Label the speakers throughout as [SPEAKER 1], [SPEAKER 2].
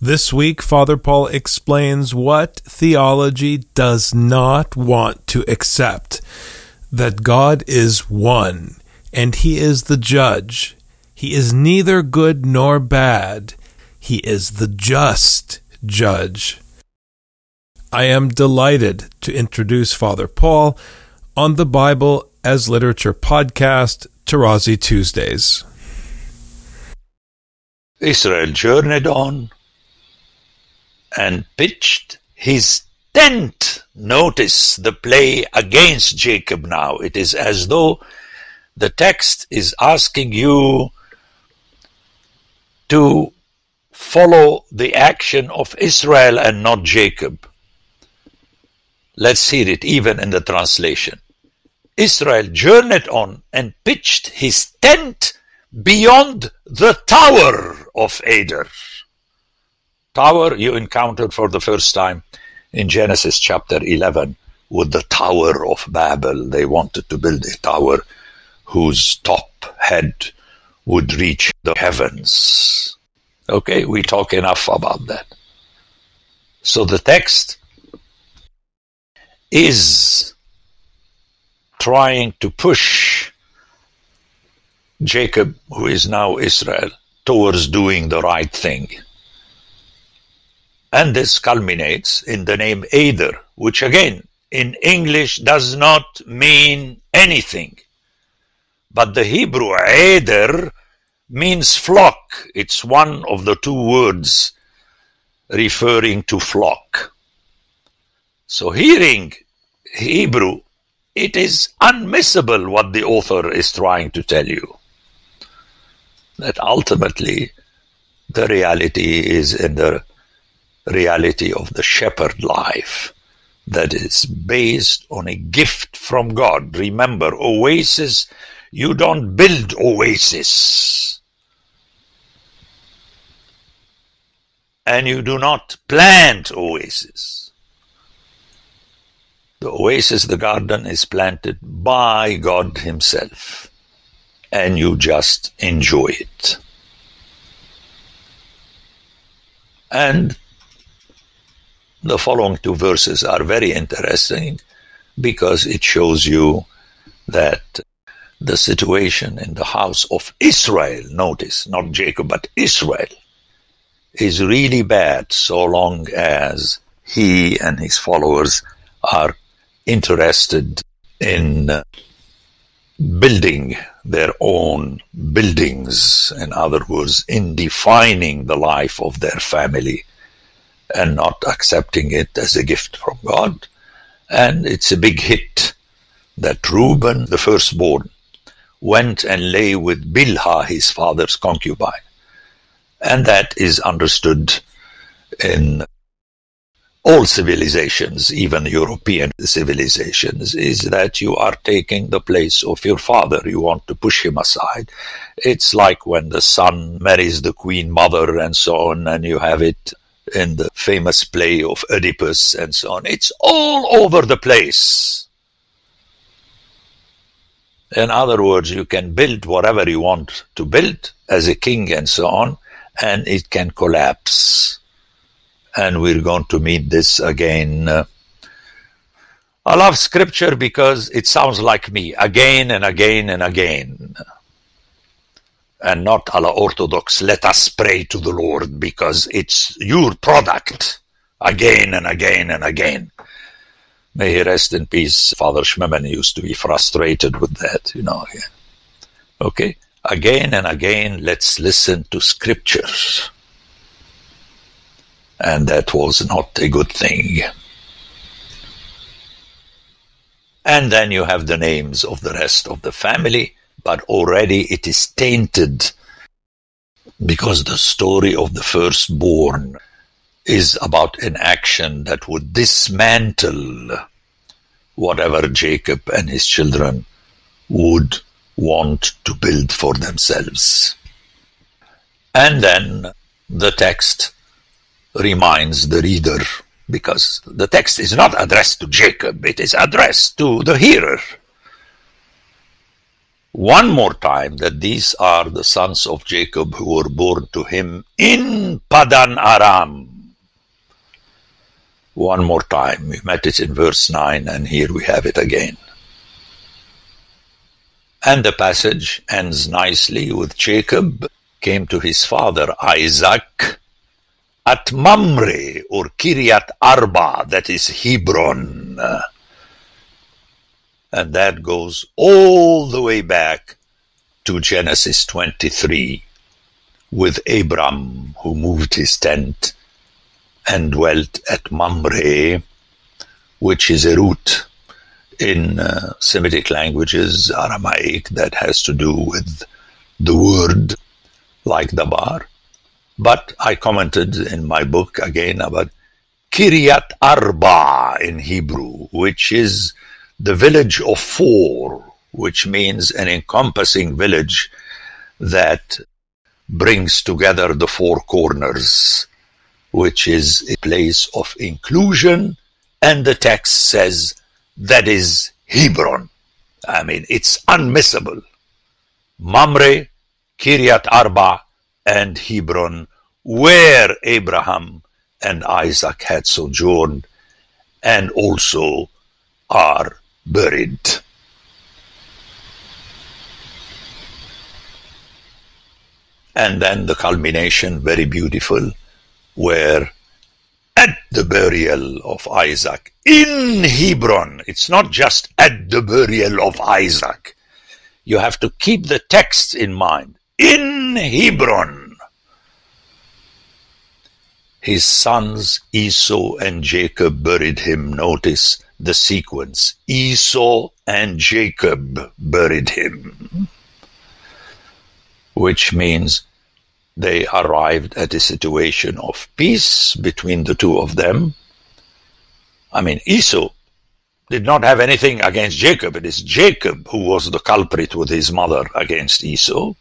[SPEAKER 1] This week, Father Paul explains what theology does not want to accept that God is one, and He is the judge. He is neither good nor bad, He is the just judge. I am delighted to introduce Father Paul on the Bible as Literature podcast, Tarazi Tuesdays.
[SPEAKER 2] Israel journeyed on and pitched his tent. Notice the play against Jacob now. It is as though the text is asking you to follow the action of Israel and not Jacob. Let's hear it even in the translation. Israel journeyed on and pitched his tent beyond the tower of Eder. Tower you encountered for the first time in Genesis chapter 11 with the Tower of Babel. They wanted to build a tower whose top head would reach the heavens. Okay, we talk enough about that. So the text is trying to push Jacob, who is now Israel, towards doing the right thing. And this culminates in the name Eder, which again in English does not mean anything. But the Hebrew Eder means flock. It's one of the two words referring to flock. So hearing Hebrew, it is unmissable what the author is trying to tell you. That ultimately the reality is in the reality of the shepherd life that is based on a gift from God. Remember, oasis, you don't build oasis. And you do not plant oasis. The oasis, the garden, is planted by God Himself, and you just enjoy it. And the following two verses are very interesting because it shows you that the situation in the house of Israel, notice, not Jacob, but Israel, is really bad so long as he and his followers are interested in building their own buildings, in other words, in defining the life of their family and not accepting it as a gift from God. And it's a big hit that Reuben, the firstborn, went and lay with Bilhah, his father's concubine. And that is understood in all civilizations, even European civilizations, is that you are taking the place of your father. You want to push him aside. It's like when the son marries the queen mother and so on, and you have it in the famous play of Oedipus and so on. It's all over the place. In other words, you can build whatever you want to build as a king and so on, and it can collapse and we're going to meet this again. I love scripture because it sounds like me again and again and again. And not a la Orthodox, let us pray to the Lord because it's your product again and again and again. May he rest in peace. Father Schmemann used to be frustrated with that, you know. Okay, again and again, let's listen to scriptures and that was not a good thing. And then you have the names of the rest of the family, but already it is tainted because the story of the firstborn is about an action that would dismantle whatever Jacob and his children would want to build for themselves. And then the text reminds the reader, because the text is not addressed to Jacob, it is addressed to the hearer. One more time that these are the sons of Jacob who were born to him in Padan Aram. One more time. We met it in verse 9, and here we have it again. And the passage ends nicely with Jacob came to his father Isaac at Mamre or Kiryat Arba, that is Hebron. And that goes all the way back to Genesis 23 with Abram who moved his tent and dwelt at Mamre, which is a root in uh, Semitic languages, Aramaic, that has to do with the word like Dabar. But I commented in my book again about Kiryat Arba in Hebrew, which is the village of four, which means an encompassing village that brings together the four corners, which is a place of inclusion. And the text says that is Hebron. I mean, it's unmissable. Mamre, Kiryat Arba, and Hebron, where Abraham and Isaac had sojourned and also are buried. And then the culmination, very beautiful, where at the burial of Isaac in Hebron, it's not just at the burial of Isaac. You have to keep the text in mind. In Hebron, his sons Esau and Jacob buried him. Notice the sequence. Esau and Jacob buried him. Which means they arrived at a situation of peace between the two of them. I mean, Esau did not have anything against Jacob. It is Jacob who was the culprit with his mother against Esau.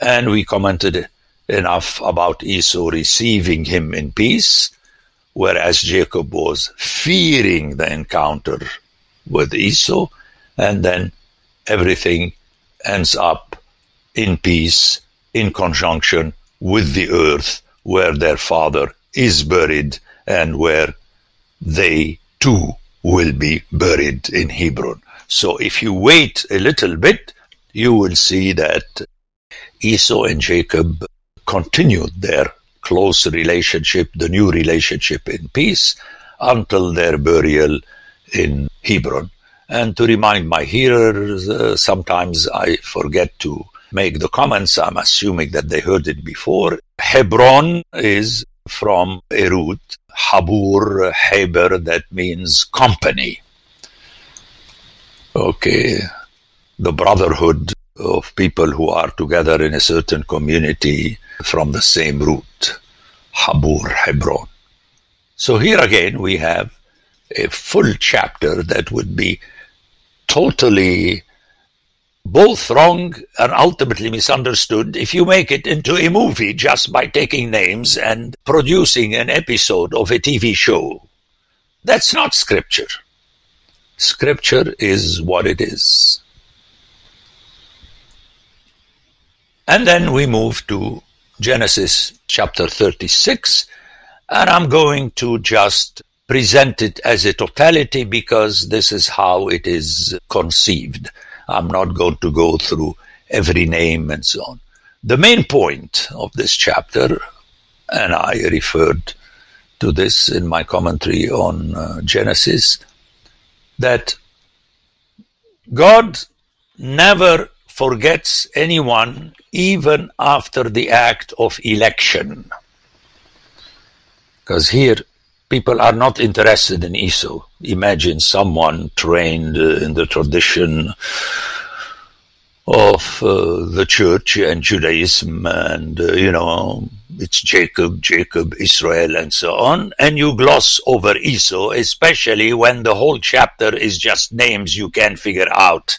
[SPEAKER 2] And we commented enough about Esau receiving him in peace, whereas Jacob was fearing the encounter with Esau, and then everything ends up in peace in conjunction with the earth where their father is buried and where they too will be buried in Hebron. So if you wait a little bit, you will see that Esau and Jacob continued their close relationship, the new relationship in peace, until their burial in Hebron. And to remind my hearers, uh, sometimes I forget to make the comments. I'm assuming that they heard it before. Hebron is from root, Habur, Heber, that means company. Okay, the brotherhood of people who are together in a certain community from the same root, Habur, Hebron. So here again we have a full chapter that would be totally both wrong and ultimately misunderstood if you make it into a movie just by taking names and producing an episode of a TV show. That's not scripture. Scripture is what it is. And then we move to Genesis chapter 36, and I'm going to just present it as a totality because this is how it is conceived. I'm not going to go through every name and so on. The main point of this chapter, and I referred to this in my commentary on uh, Genesis, that God never forgets anyone even after the act of election. Because here people are not interested in Esau. Imagine someone trained uh, in the tradition of uh, the church and Judaism and, uh, you know, it's Jacob, Jacob, Israel, and so on, and you gloss over Esau, especially when the whole chapter is just names you can't figure out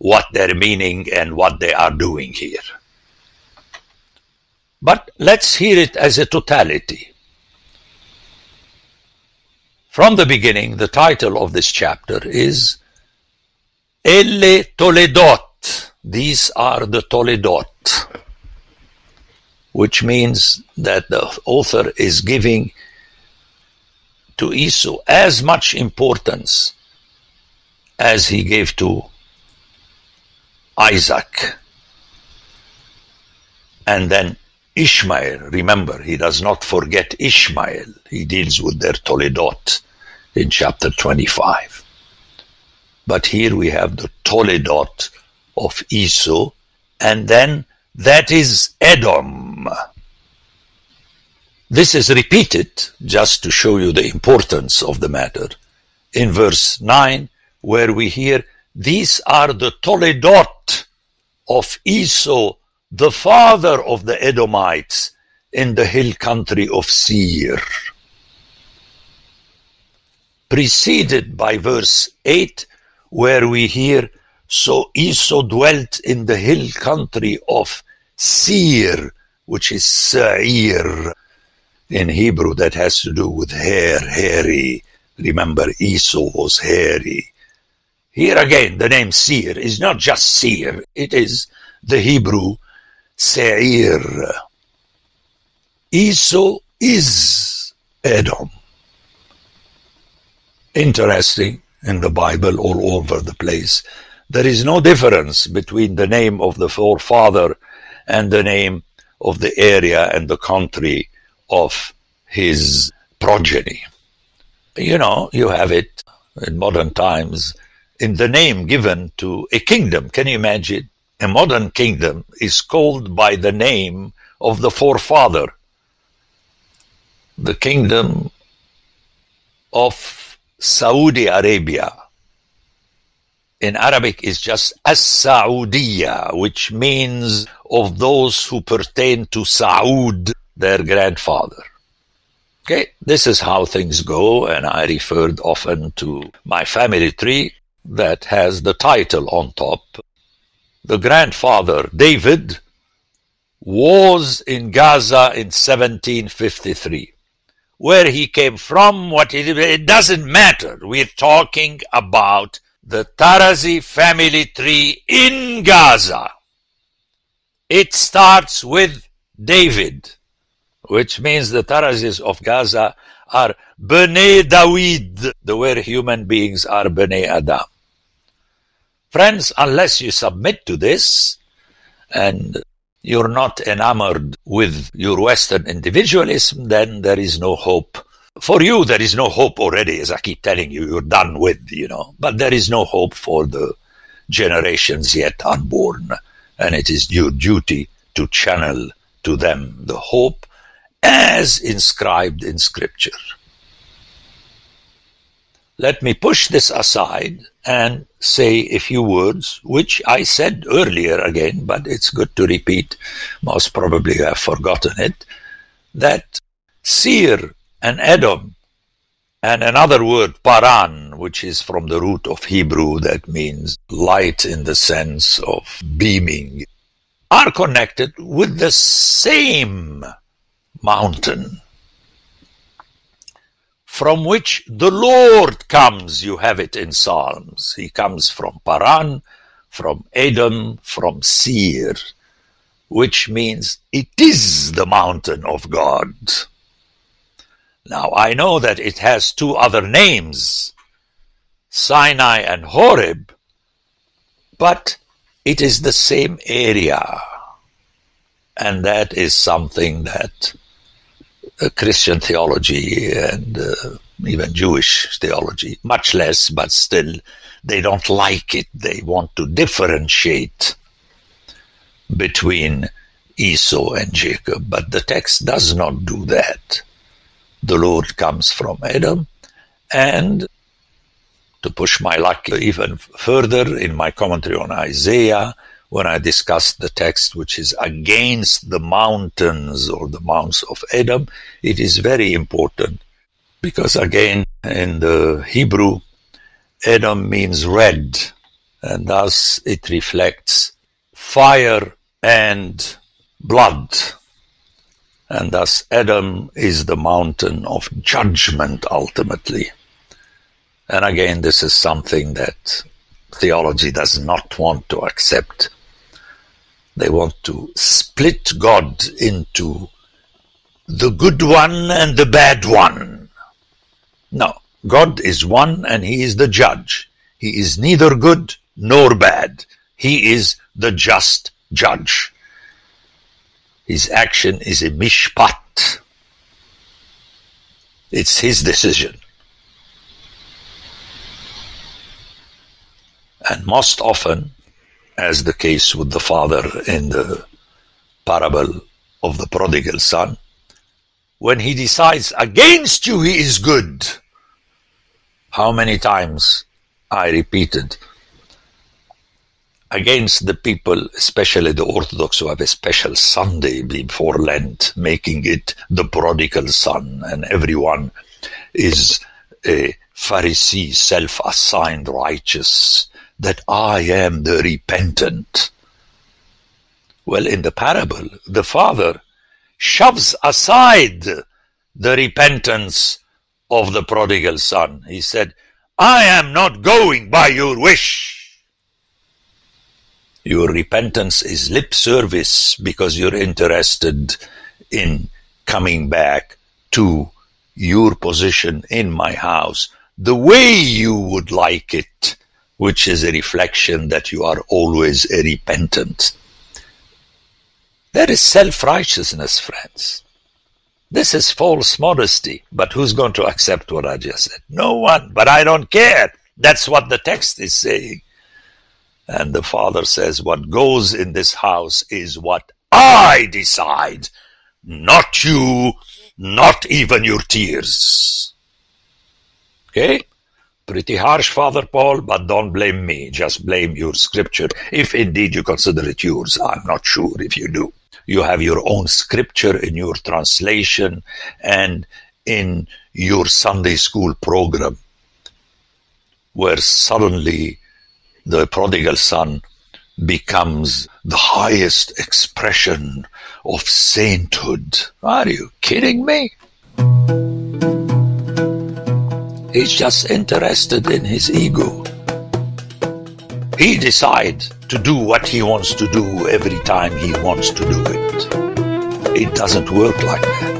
[SPEAKER 2] what they're meaning and what they are doing here. But let's hear it as a totality. From the beginning, the title of this chapter is Elle Toledot. These are the Toledot, which means that the author is giving to Esau as much importance as he gave to Isaac. And then Ishmael, remember, he does not forget Ishmael. He deals with their Toledot in chapter 25. But here we have the Toledot of Esau, and then that is Edom. This is repeated just to show you the importance of the matter in verse 9, where we hear, These are the Toledot of Esau, the father of the Edomites in the hill country of Seir. Preceded by verse 8, where we hear, So Esau dwelt in the hill country of Seir, which is Seir. In Hebrew, that has to do with hair, hairy. Remember, Esau was hairy. Here again, the name Seir is not just Seir, it is the Hebrew Seir. Esau is Edom. Interesting in the Bible all over the place. There is no difference between the name of the forefather and the name of the area and the country of his progeny. You know, you have it in modern times in the name given to a kingdom. Can you imagine? A modern kingdom is called by the name of the forefather. The kingdom of Saudi Arabia in Arabic is just As-Saudiya, which means of those who pertain to Saud, their grandfather. Okay, this is how things go, and I referred often to my family tree that has the title on top. The grandfather, David, was in Gaza in 1753. Where he came from, what it, it doesn't matter. We're talking about the Tarazi family tree in Gaza. It starts with David, which means the Tarazis of Gaza are Bnei Dawid, the way human beings are Bnei Adam. Friends, unless you submit to this and you're not enamored with your Western individualism, then there is no hope. For you, there is no hope already, as I keep telling you, you're done with, you know, but there is no hope for the generations yet unborn. And it is your duty to channel to them the hope as inscribed in Scripture. Let me push this aside and say a few words, which I said earlier again, but it's good to repeat. Most probably you have forgotten it. That Seir and Edom and another word, paran, which is from the root of Hebrew that means light in the sense of beaming, are connected with the same mountain from which the Lord comes. You have it in Psalms. He comes from Paran, from Edom, from Seir, which means it is the mountain of God. Now, I know that it has two other names, Sinai and Horeb, but it is the same area. And that is something that Christian theology and uh, even Jewish theology, much less, but still, they don't like it. They want to differentiate between Esau and Jacob, but the text does not do that. The Lord comes from Edom, and to push my luck even further in my commentary on Isaiah, when I discussed the text which is against the mountains or the mounts of Edom, it is very important because again in the Hebrew, Edom means red and thus it reflects fire and blood. And thus Edom is the mountain of judgment ultimately. And again, this is something that theology does not want to accept. They want to split God into the good one and the bad one. No, God is one and He is the judge. He is neither good nor bad. He is the just judge. His action is a mishpat. It's his decision. And most often, as the case with the father in the parable of the prodigal son, when he decides against you, he is good. How many times I repeated against the people, especially the Orthodox who have a special Sunday before Lent, making it the prodigal son, and everyone is a Pharisee, self-assigned righteous, that I am the repentant. Well, in the parable, the father shoves aside the repentance of the prodigal son. He said, I am not going by your wish. Your repentance is lip service because you're interested in coming back to your position in my house the way you would like it, which is a reflection that you are always a repentant. That is self-righteousness, friends. This is false modesty. But who's going to accept what I just said? No one. But I don't care. That's what the text is saying. And the father says, What goes in this house is what I decide, not you, not even your tears. Okay? Pretty harsh, Father Paul, but don't blame me. Just blame your scripture, if indeed you consider it yours. I'm not sure if you do. You have your own scripture in your translation and in your Sunday school program, where suddenly the prodigal son becomes the highest expression of sainthood. Are you kidding me? He's just interested in his ego. He decides to do what he wants to do every time he wants to do it. It doesn't work like that.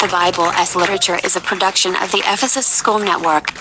[SPEAKER 3] The Bible as Literature is a production of the Ephesus School Network.